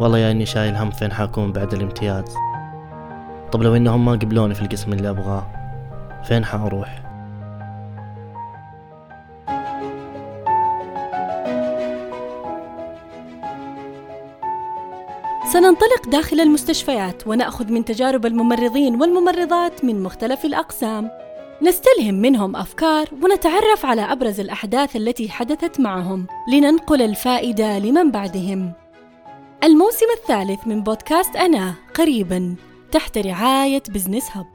والله يا إني شايل هم فين حاكون بعد الامتياز. طب لو إنهم ما قبلوني في القسم اللي أبغاه فين حأروح؟ سننطلق داخل المستشفيات ونأخذ من تجارب الممرضين والممرضات من مختلف الأقسام. نستلهم منهم أفكار ونتعرف على أبرز الأحداث التي حدثت معهم لننقل الفائدة لمن بعدهم. الموسم الثالث من بودكاست أنا قريبا تحت رعاية بزنس هب.